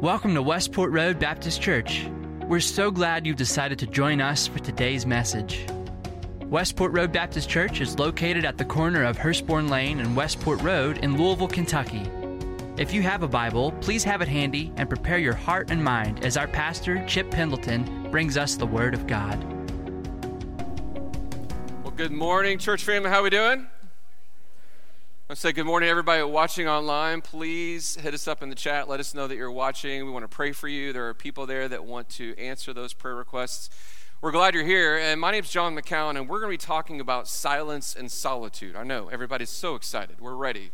Welcome to Westport Road Baptist Church. We're so glad you've decided to join us for today's message. Westport Road Baptist Church is located at the corner of Hurstbourne Lane and Westport Road in Louisville, Kentucky. If you have a Bible, please have it handy and prepare your heart and mind as our pastor, Chip Pendleton, brings us the Word of God. Well, good morning, church family. How we doing? I say good morning, everybody watching online. Please hit us up in the chat. Let us know that you're watching. We want to pray for you. There are people there that want to answer those prayer requests. We're glad you're here. And my name is John McCown, and we're going to be talking about silence and solitude. I know everybody's so excited. We're ready.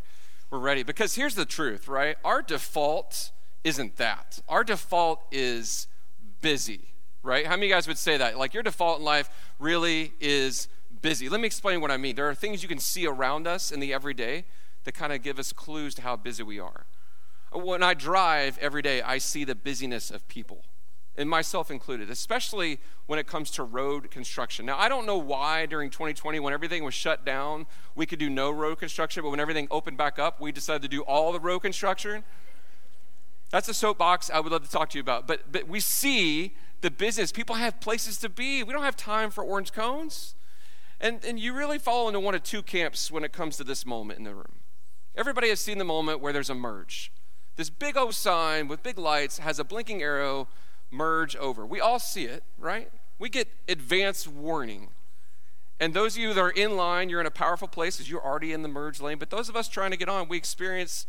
We're ready. Because here's the truth, right? Our default isn't that. Our default is busy, right? How many of you guys would say that? Like your default in life really is busy. Let me explain what I mean. There are things you can see around us in the everyday that kind of give us clues to how busy we are. When I drive every day, I see the busyness of people, and myself included, especially when it comes to road construction. Now, I don't know why during 2020, when everything was shut down, we could do no road construction, but when everything opened back up, we decided to do all the road construction. That's a soapbox I would love to talk to you about. But, but we see the business. People have places to be. We don't have time for orange cones. And, and you really fall into one of two camps when it comes to this moment in the room. Everybody has seen the moment where there's a merge. This big old sign with big lights has a blinking arrow merge over. We all see it, right? We get advance warning. And those of you that are in line, you're in a powerful place because you're already in the merge lane. But those of us trying to get on, we experience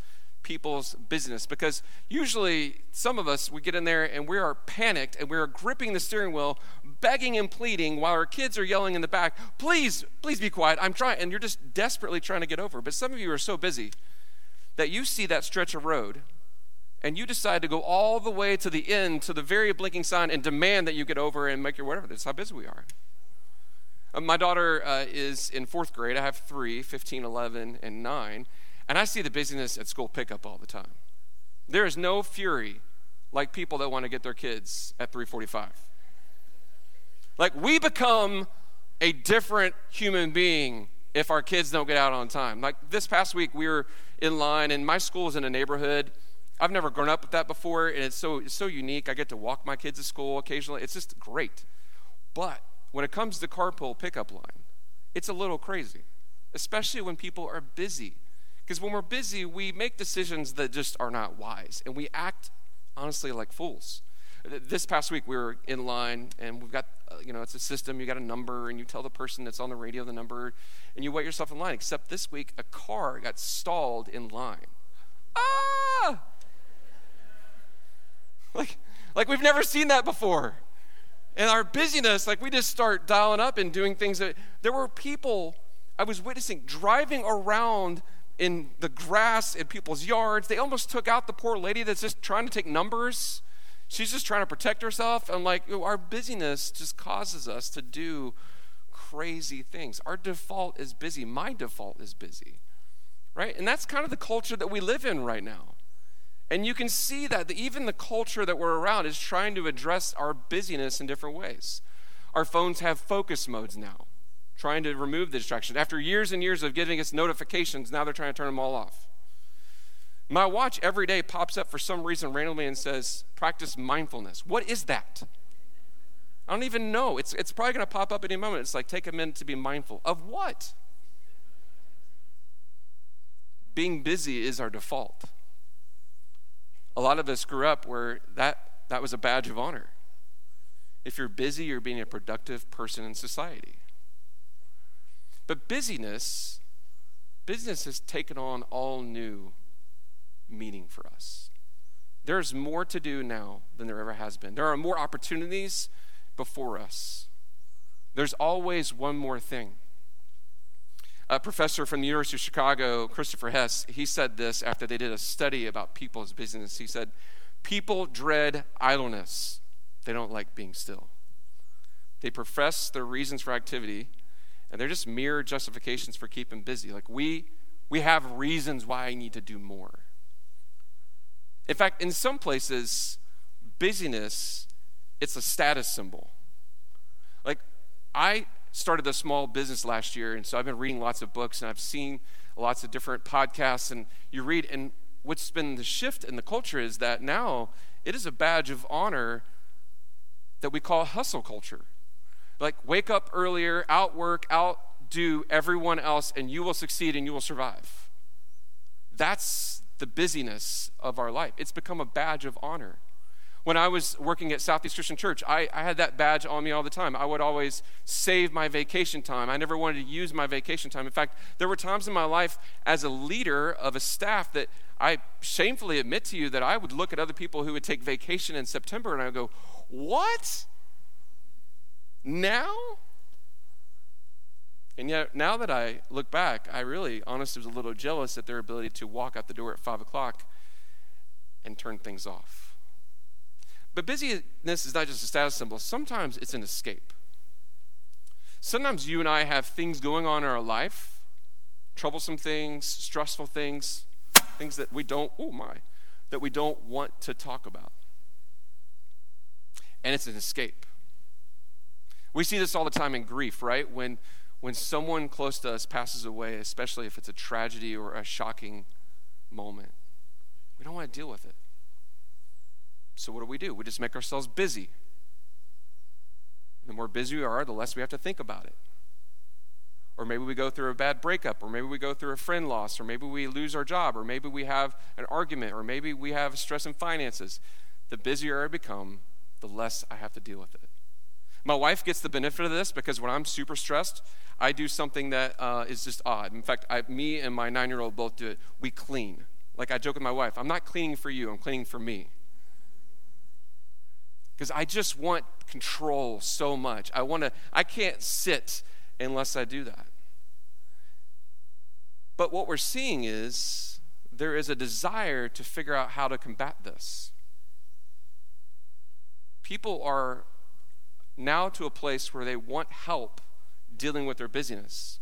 people's business. Because usually some of us we get in there and we are panicked and we're gripping the steering wheel begging and pleading while our kids are yelling in the back please please be quiet. I'm trying and you're just desperately trying to get over. But some of you are so busy that you see that stretch of road and you decide to go all the way to the end to the very blinking sign and demand that you get over and make your whatever that's how busy we are. Uh, my daughter uh, is in fourth grade. I have three 15 11 and 9 and I see the busyness at school pickup all the time. There is no fury like people that want to get their kids at 345. Like we become a different human being if our kids don't get out on time. Like this past week we were in line and my school is in a neighborhood. I've never grown up with that before and it's so it's so unique. I get to walk my kids to school occasionally. It's just great. But when it comes to carpool pickup line, it's a little crazy, especially when people are busy because when we're busy, we make decisions that just are not wise, and we act honestly like fools. This past week, we were in line, and we've got, uh, you know, it's a system. You got a number, and you tell the person that's on the radio the number, and you wait yourself in line. Except this week, a car got stalled in line. Ah! Like, like we've never seen that before. And our busyness, like we just start dialing up and doing things that there were people I was witnessing driving around in the grass in people's yards. They almost took out the poor lady that's just trying to take numbers. She's just trying to protect herself. And like our busyness just causes us to do crazy things. Our default is busy. My default is busy. Right? And that's kind of the culture that we live in right now. And you can see that even the culture that we're around is trying to address our busyness in different ways. Our phones have focus modes now trying to remove the distraction. After years and years of giving us notifications, now they're trying to turn them all off. My watch every day pops up for some reason randomly and says, practice mindfulness. What is that? I don't even know. It's, it's probably going to pop up any moment. It's like, take a minute to be mindful. Of what? Being busy is our default. A lot of us grew up where that, that was a badge of honor. If you're busy, you're being a productive person in society. But busyness, business has taken on all new meaning for us. There's more to do now than there ever has been. There are more opportunities before us. There's always one more thing. A professor from the University of Chicago, Christopher Hess, he said this after they did a study about people's business. He said, People dread idleness, they don't like being still. They profess their reasons for activity, and they're just mere justifications for keeping busy. Like we we have reasons why I need to do more. In fact, in some places, busyness it's a status symbol. Like I started a small business last year, and so I've been reading lots of books and I've seen lots of different podcasts, and you read, and what's been the shift in the culture is that now it is a badge of honor that we call hustle culture. Like, wake up earlier, outwork, outdo everyone else, and you will succeed and you will survive. That's the busyness of our life. It's become a badge of honor. When I was working at Southeast Christian Church, I, I, had that badge on me all the time. I would always save my vacation time. I never wanted to use my vacation time. In fact, there were times in my life as a leader of a staff that I shamefully admit to you that I would look at other people who would take vacation in September and I would go, What? Now? And yet, now that I look back, I really honestly was a little jealous at their ability to walk out the door at 5 o'clock and turn things off. But busyness is not just a status symbol, sometimes it's an escape. Sometimes you and I have things going on in our life, troublesome things, stressful things, things that we don't, oh my, that we don't want to talk about. And it's an escape. We see this all the time in grief, right? When when someone close to us passes away, especially if it's a tragedy or a shocking moment, we don't want to deal with it. So what do we do? We just make ourselves busy. The more busy we are, the less we have to think about it. Or maybe we go through a bad breakup, or maybe we go through a friend loss, or maybe we lose our job, or maybe we have an argument, or maybe we have stress in finances. The busier I become, the less I have to deal with it. My wife gets the benefit of this because when I'm super stressed, I do something that uh, is just odd. In fact, I, me and my nine year old both do it. We clean. Like I joke with my wife, I'm not cleaning for you, I'm cleaning for me. Because I just want control so much. I want to, I can't sit unless I do that. But what we're seeing is there is a desire to figure out how to combat this. People are now to a place where they want help dealing with their busyness.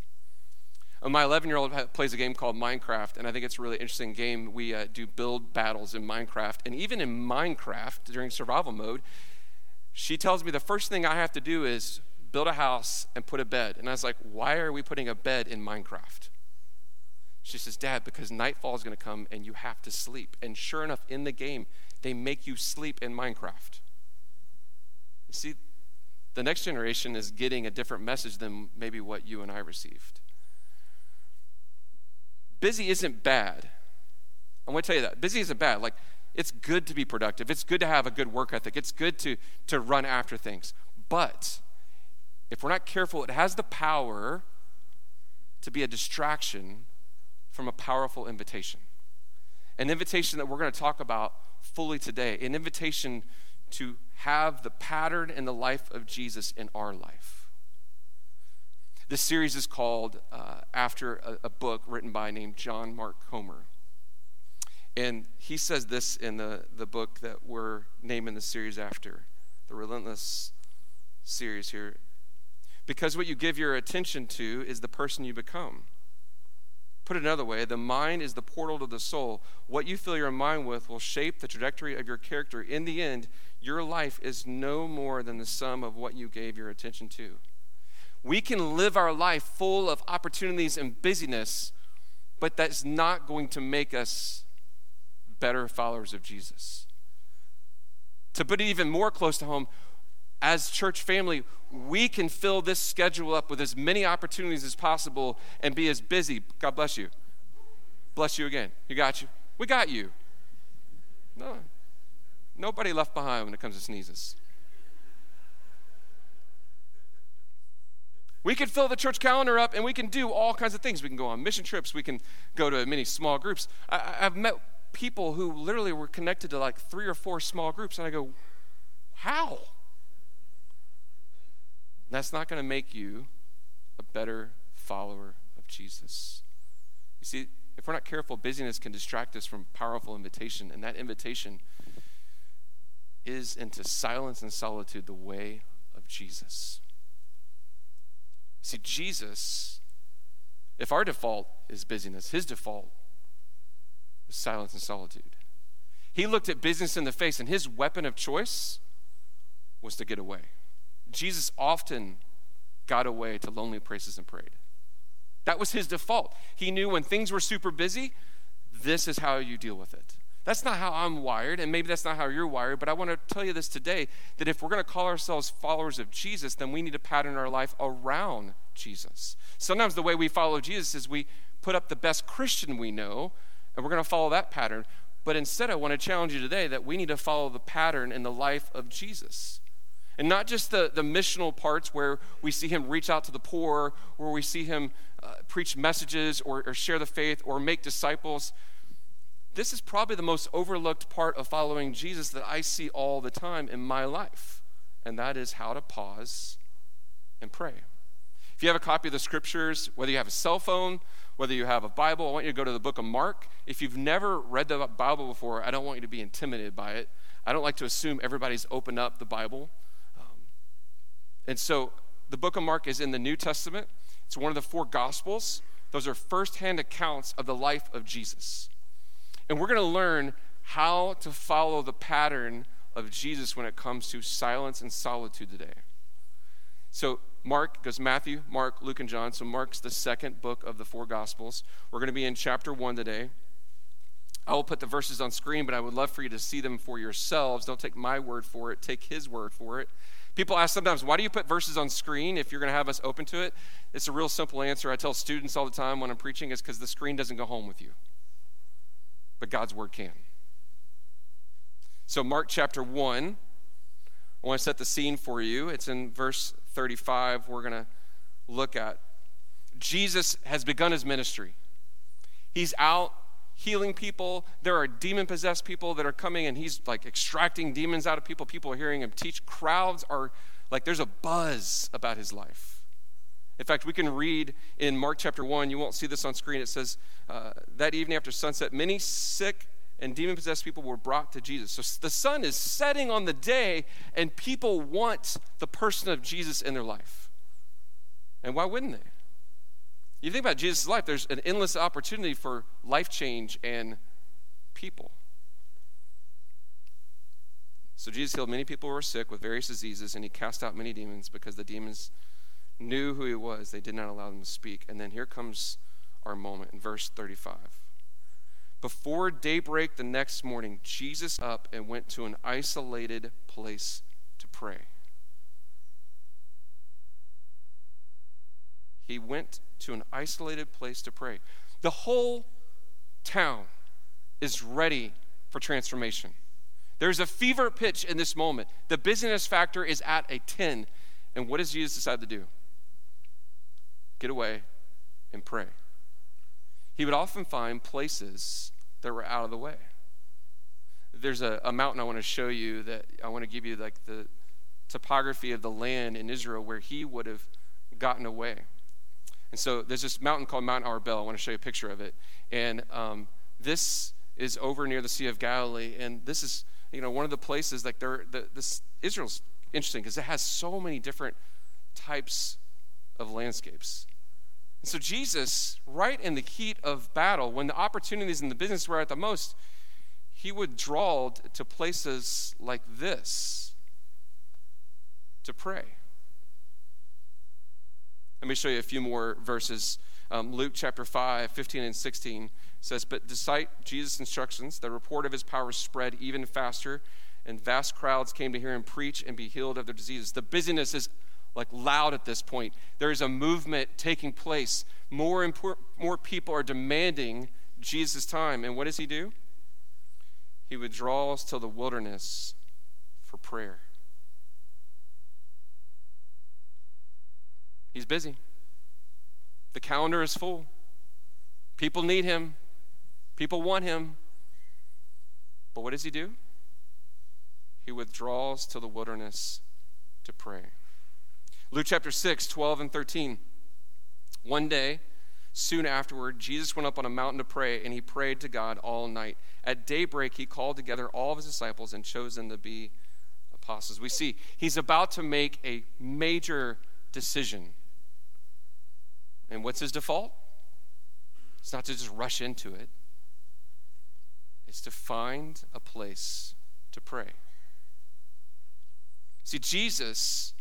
Uh, my 11 year old plays a game called Minecraft, and I think it's a really interesting game. We uh, do build battles in Minecraft, and even in Minecraft during survival mode, she tells me the first thing I have to do is build a house and put a bed. And I was like, why are we putting a bed in Minecraft? She says, Dad, because nightfall is going to come and you have to sleep. And sure enough, in the game, they make you sleep in Minecraft. You see, the next generation is getting a different message than maybe what you and I received. Busy isn't bad. I want to tell you that. Busy isn't bad. Like, it's good to be productive. It's good to have a good work ethic. It's good to, to run after things. But if we're not careful, it has the power to be a distraction from a powerful invitation. An invitation that we're going to talk about fully today. An invitation to have the pattern and the life of Jesus in our life. This series is called uh, after a, a, book written by a named John Mark Comer. And he says this in the, the book that we're naming the series after, the Relentless series here. Because what you give your attention to is the person you become. Put it another way, the mind is the portal to the soul. What you fill your mind with will shape the trajectory of your character. In the end, your life is no more than the sum of what you gave your attention to. We can live our life full of opportunities and busyness, but that's not going to make us better followers of Jesus. To put it even more close to home, as church family, we can fill this schedule up with as many opportunities as possible and be as busy. God bless you. Bless you again. You got you. We got you. No, Nobody left behind when it comes to sneezes. We can fill the church calendar up and we can do all kinds of things. We can go on mission trips. We can go to many small groups. I, have met people who literally were connected to like three or four small groups, and I go, How? That's not going to make you a better follower of Jesus. You see, if we're not careful, busyness can distract us from powerful invitation, and that invitation is into silence and solitude the way of Jesus. See, Jesus, if our default is busyness, his default is silence and solitude. He looked at business in the face, and his weapon of choice was to get away. Jesus often got away to lonely places and prayed. That was his default. He knew when things were super busy, this is how you deal with it. That's not how I'm wired, and maybe that's not how you're wired, but I want to tell you this today that if we're going to call ourselves followers of Jesus, then we need to pattern our life around Jesus. Sometimes the way we follow Jesus is we put up the best Christian we know, and we're going to follow that pattern. But instead, I want to challenge you today that we need to follow the pattern in the life of Jesus. And not just the, the missional parts where we see him reach out to the poor, where we see him uh, preach messages or, or share the faith or make disciples. This is probably the most overlooked part of following Jesus that I see all the time in my life, and that is how to pause and pray. If you have a copy of the scriptures, whether you have a cell phone, whether you have a Bible, I want you to go to the book of Mark. If you've never read the Bible before, I don't want you to be intimidated by it. I don't like to assume everybody's opened up the Bible. And so the book of Mark is in the New Testament, it's one of the four Gospels. Those are firsthand accounts of the life of Jesus. And we're going to learn how to follow the pattern of Jesus when it comes to silence and solitude today. So, Mark goes Matthew, Mark, Luke, and John. So, Mark's the second book of the four Gospels. We're going to be in chapter one today. I will put the verses on screen, but I would love for you to see them for yourselves. Don't take my word for it, take his word for it. People ask sometimes, why do you put verses on screen if you're going to have us open to it? It's a real simple answer. I tell students all the time when I'm preaching is because the screen doesn't go home with you, but God's word can. So, Mark chapter 1, I want to set the scene for you. It's in verse 35 we're going to look at. Jesus has begun his ministry. He's out healing people. There are demon possessed people that are coming and he's like extracting demons out of people. People are hearing him teach. Crowds are like, there's a buzz about his life. In fact, we can read in Mark chapter 1, you won't see this on screen. It says, uh, That evening after sunset, many sick and demon possessed people were brought to Jesus. So the sun is setting on the day, and people want the person of Jesus in their life. And why wouldn't they? You think about Jesus' life, there's an endless opportunity for life change and people. So Jesus healed many people who were sick with various diseases, and he cast out many demons because the demons knew who he was. They did not allow them to speak. And then here comes our moment in verse 35. Before daybreak the next morning, Jesus up and went to an isolated place to pray. He went to an isolated place to pray. The whole town is ready for transformation. There's a fever pitch in this moment. The busyness factor is at a 10. And what does Jesus decide to do? Get away and pray he would often find places that were out of the way. There's a, a mountain I want to show you that I want to give you like the topography of the land in Israel where he would have gotten away. And so there's this mountain called Mount Arbel. I want to show you a picture of it. And um, this is over near the Sea of Galilee. And this is, you know, one of the places like there, the, this Israel's interesting because it has so many different types of landscapes. And so, Jesus, right in the heat of battle, when the opportunities in the business were at the most, he would draw to places like this to pray. Let me show you a few more verses. Um, Luke chapter 5, 15 and 16 says, But despite Jesus' instructions, the report of his power spread even faster, and vast crowds came to hear him preach and be healed of their diseases. The busyness is like loud at this point. There is a movement taking place. More, impor- more people are demanding Jesus' time. And what does he do? He withdraws to the wilderness for prayer. He's busy. The calendar is full. People need him. People want him. But what does he do? He withdraws to the wilderness to pray. Luke chapter 6, 12 and 13. One day, soon afterward, Jesus went up on a mountain to pray, and he prayed to God all night. At daybreak, he called together all of his disciples and chose them to be apostles. We see he's about to make a major decision. And what's his default? It's not to just rush into it, it's to find a place to pray. See, Jesus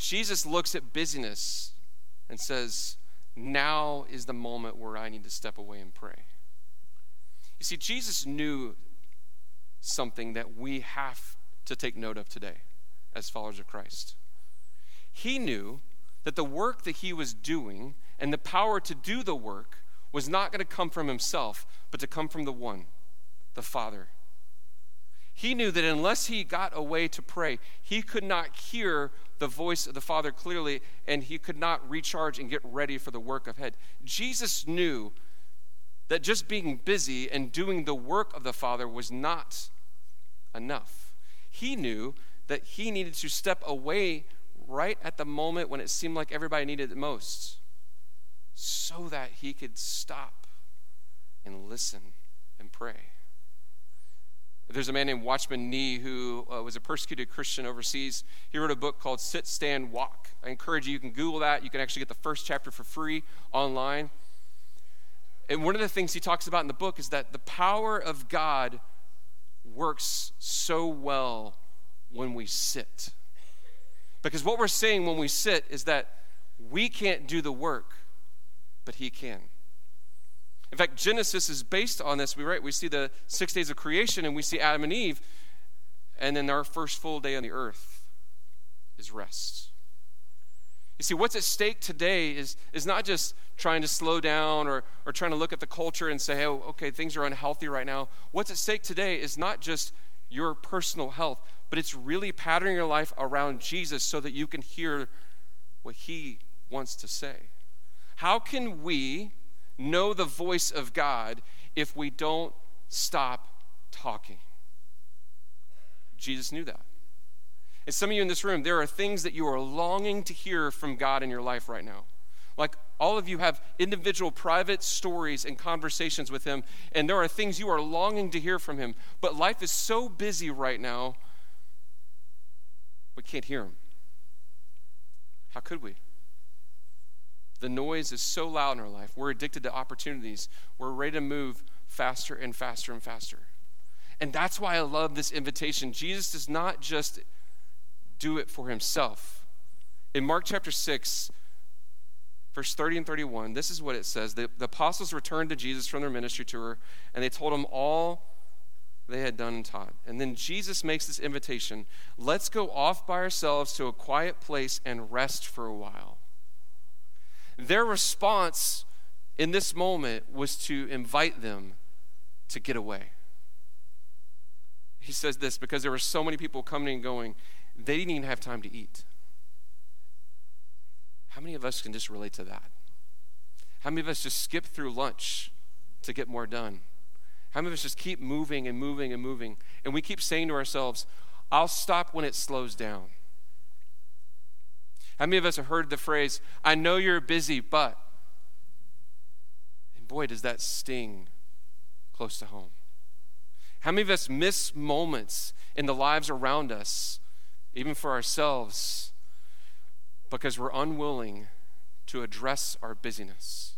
Jesus looks at busyness and says, Now is the moment where I need to step away and pray. You see, Jesus knew something that we have to take note of today as followers of Christ. He knew that the work that he was doing and the power to do the work was not going to come from himself, but to come from the one, the Father. He knew that unless he got away to pray, he could not hear the voice of the Father clearly and he could not recharge and get ready for the work ahead. Jesus knew that just being busy and doing the work of the Father was not enough. He knew that he needed to step away right at the moment when it seemed like everybody needed it most so that he could stop and listen and pray. There's a man named Watchman Nee who uh, was a persecuted Christian overseas. He wrote a book called Sit, Stand, Walk. I encourage you, you can Google that. You can actually get the first chapter for free online. And one of the things he talks about in the book is that the power of God works so well when we sit. Because what we're saying when we sit is that we can't do the work, but He can. In fact, Genesis is based on this. We right, we see the six days of creation, and we see Adam and Eve, and then our first full day on the earth is rest. You see, what's at stake today is, is not just trying to slow down or, or trying to look at the culture and say, oh, okay, things are unhealthy right now. What's at stake today is not just your personal health, but it's really patterning your life around Jesus so that you can hear what he wants to say. How can we know the voice of God if we don't stop talking? Jesus knew that. And some of you in this room, there are things that you are longing to hear from God in your life right now. Like all of you have individual private stories and conversations with Him, and there are things you are longing to hear from Him. But life is so busy right now, we can't hear Him. How could we? The noise is so loud in our life. We're addicted to opportunities. We're ready to move faster and faster and faster. And that's why I love this invitation. Jesus does not just do it for himself. In Mark chapter 6, verse 30 and 31, this is what it says. The, the apostles returned to Jesus from their ministry tour, and they told him all they had done and taught. And then Jesus makes this invitation let's go off by ourselves to a quiet place and rest for a while. Their response in this moment was to invite them to get away. He says this because there were so many people coming and going, they didn't even have time to eat. How many of us can just relate to that? How many of us just skip through lunch to get more done? How many of us just keep moving and moving and moving? And we keep saying to ourselves, I'll stop when it slows down. How many of us have heard the phrase, I know you're busy, but. And boy, does that sting close to home. How many of us miss moments in the lives around us even for ourselves, because we're unwilling to address our busyness.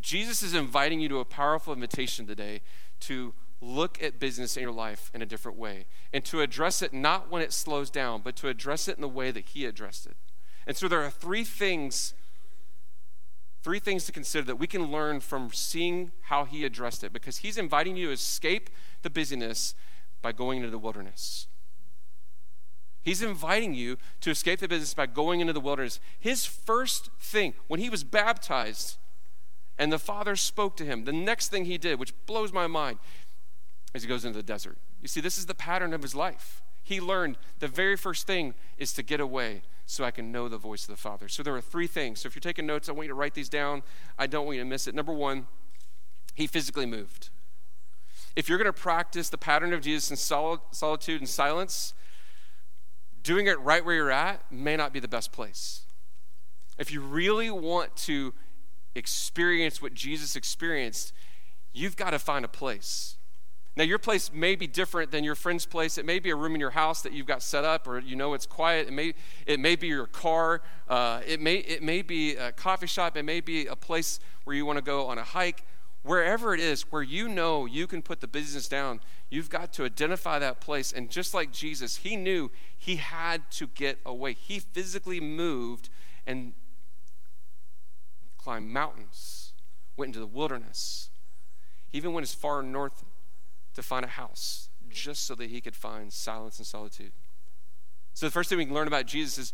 Jesus is inviting you to a powerful invitation today to look at business in your life in a different way and to address it not when it slows down, but to address it in the way that He addressed it. And so there are three things. Three things to consider that we can learn from seeing how he addressed it because he's inviting you to escape the busyness by going into the wilderness. He's inviting you to escape the business by going into the wilderness. His first thing, when he was baptized and the Father spoke to him, the next thing he did, which blows my mind, is he goes into the desert. You see, this is the pattern of his life. He learned the very first thing is to get away so I can know the voice of the Father. So there are three things. So if you're taking notes, I want you to write these down. I don't want you to miss it. Number one, he physically moved. If you're going to practice the pattern of Jesus in solitude and silence, doing it right where you're at may not be the best place. If you really want to experience what Jesus experienced, you've got to find a place. Now, your place may be different than your friend's place. It may be a room in your house that you've got set up, or you know it's quiet. It may, it may be your car. Uh, it, may, it may be a coffee shop. It may be a place where you want to go on a hike wherever it is where you know you can put the business down, you've got to identify that place. And just like Jesus, he knew he had to get away. He physically moved and climbed mountains, went into the wilderness. He even went as far north to find a house just so that he could find silence and solitude. So the first thing we can learn about Jesus is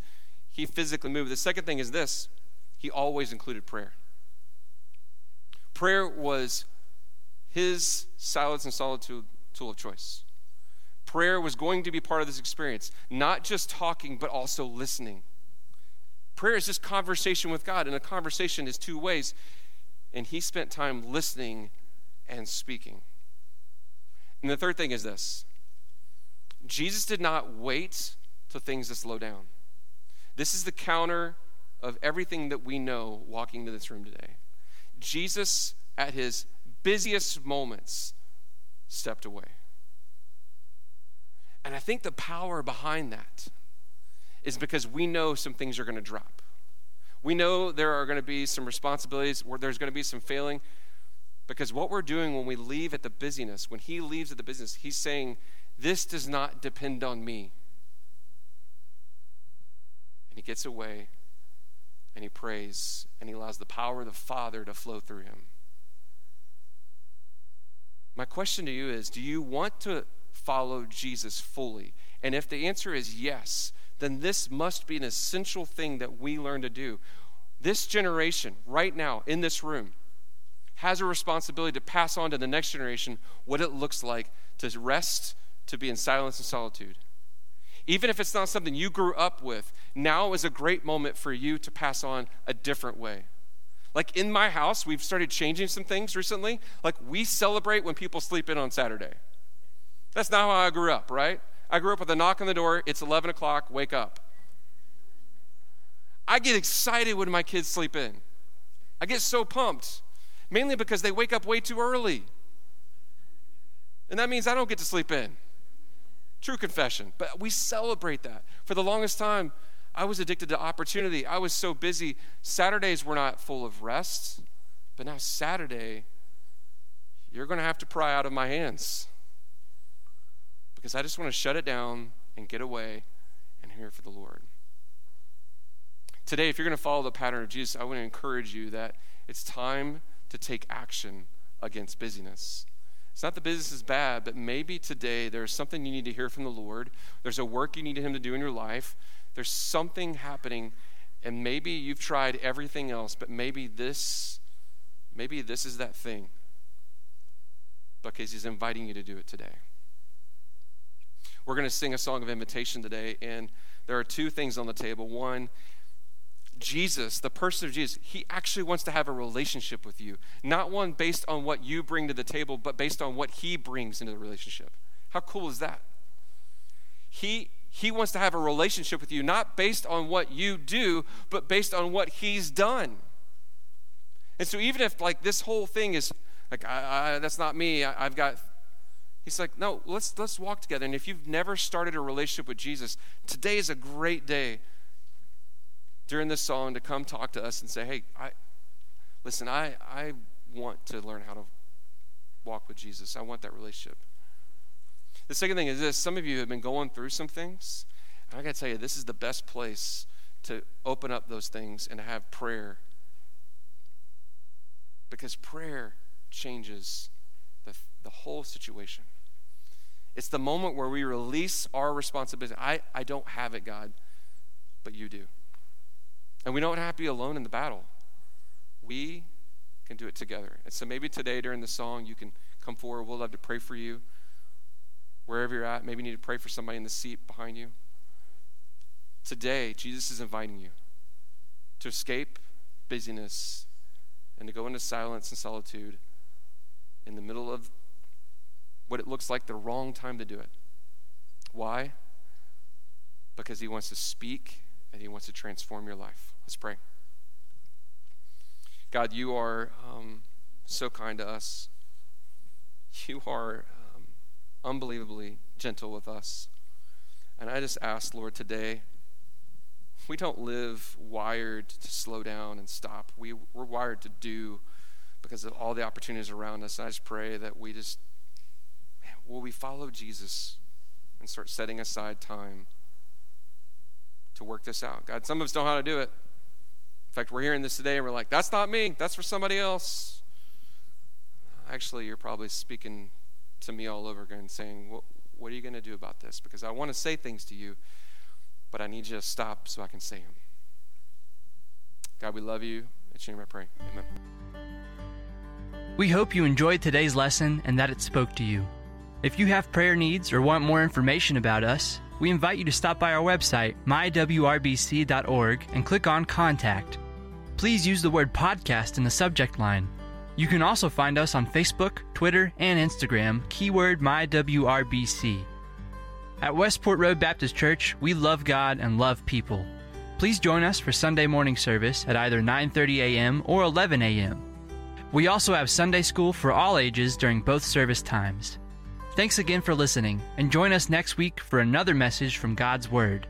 he physically moved. The second thing is this he always included prayer. Prayer was his silence and solitude tool of choice. Prayer was going to be part of this experience, not just talking, but also listening. Prayer is just conversation with God, and a conversation is two ways. And he spent time listening and speaking. And the third thing is this Jesus did not wait till things to slow down. This is the counter of everything that we know walking into this room today. Jesus, at his busiest moments, stepped away. And I think the power behind that is because we know some things are going to drop. We know there are going to be some responsibilities, where there's going to be some failing. Because what we're doing when we leave at the busyness, when he leaves at the business, he's saying, This does not depend on me. And he gets away and he prays and he allows the power of the Father to flow through him. My question to you is Do you want to follow Jesus fully? And if the answer is yes, then this must be an essential thing that we learn to do. This generation, right now, in this room, has a responsibility to pass on to the next generation what it looks like to rest, to be in silence and solitude. Even if it's not something you grew up with, now is a great moment for you to pass on a different way. Like in my house, we've started changing some things recently. Like we celebrate when people sleep in on Saturday. That's not how I grew up, right? I grew up with a knock on the door, it's 11 o'clock, wake up. I get excited when my kids sleep in. I get so pumped, mainly because they wake up way too early. And that means I don't get to sleep in. True confession. But we celebrate that. For the longest time, I was addicted to opportunity. I was so busy. Saturdays were not full of rest, but now Saturday, you're going to have to pry out of my hands because I just want to shut it down and get away and hear for the Lord. Today, if you're going to follow the pattern of Jesus, I want to encourage you that it's time to take action against busyness. It's not that business is bad, but maybe today there's something you need to hear from the Lord. There's a work you need Him to do in your life. There's something happening, and maybe you've tried everything else, but maybe this, maybe this is that thing because He's inviting you to do it today. We're going to sing a song of invitation today, and there are two things on the table. One, Jesus, the person of Jesus, he actually wants to have a relationship with you. Not one based on what you bring to the table, but based on what he brings into the relationship. How cool is that? He he wants to have a relationship with you, not based on what you do, but based on what he's done. And so even if like this whole thing is like I, I, that's not me, I, I've got He's like, no, let's let's walk together. And if you've never started a relationship with Jesus, today is a great day during this song to come talk to us and say, hey, I listen, I I want to learn how to walk with Jesus. I want that relationship. The second thing is this some of you have been going through some things. And I gotta tell you, this is the best place to open up those things and have prayer. Because prayer changes the, the whole situation. It's the moment where we release our responsibility. I, I don't have it, God, but you do. And we don't have to be alone in the battle. We can do it together. And so maybe today during the song, you can come forward. We'll love to pray for you. Wherever you're at, maybe you need to pray for somebody in the seat behind you. Today, Jesus is inviting you to escape busyness and to go into silence and solitude in the middle of what it looks like the wrong time to do it. Why? Because he wants to speak and he wants to transform your life. Let's pray. God, you are um, so kind to us. You are um, unbelievably gentle with us. And I just ask, Lord, today, we don't live wired to slow down and stop. We, we're wired to do because of all the opportunities around us. And I just pray that we just will we follow Jesus and start setting aside time to work this out? God, some of us don't know how to do it. In fact, we're hearing this today and we're like, that's not me, that's for somebody else. actually, you're probably speaking to me all over again, saying, What, what are you going to do about this? Because I want to say things to you, but I need you to stop so I can say them. God, we love you. It's your name I pray. Amen. We hope you enjoyed today's lesson and that it spoke to you. If you have prayer needs or want more information about us, we invite you to stop by our website, mywrbc.org, and click on Contact. Please use the word podcast in the subject line. You can also find us on Facebook, Twitter, and Instagram, keyword MyWRBC. At Westport Road Baptist Church, we love God and love people. Please join us for Sunday morning service at either 9:30 a.m. or 11 a.m. We also have Sunday school for all ages during both service times. Thanks again for listening, and join us next week for another message from God's Word.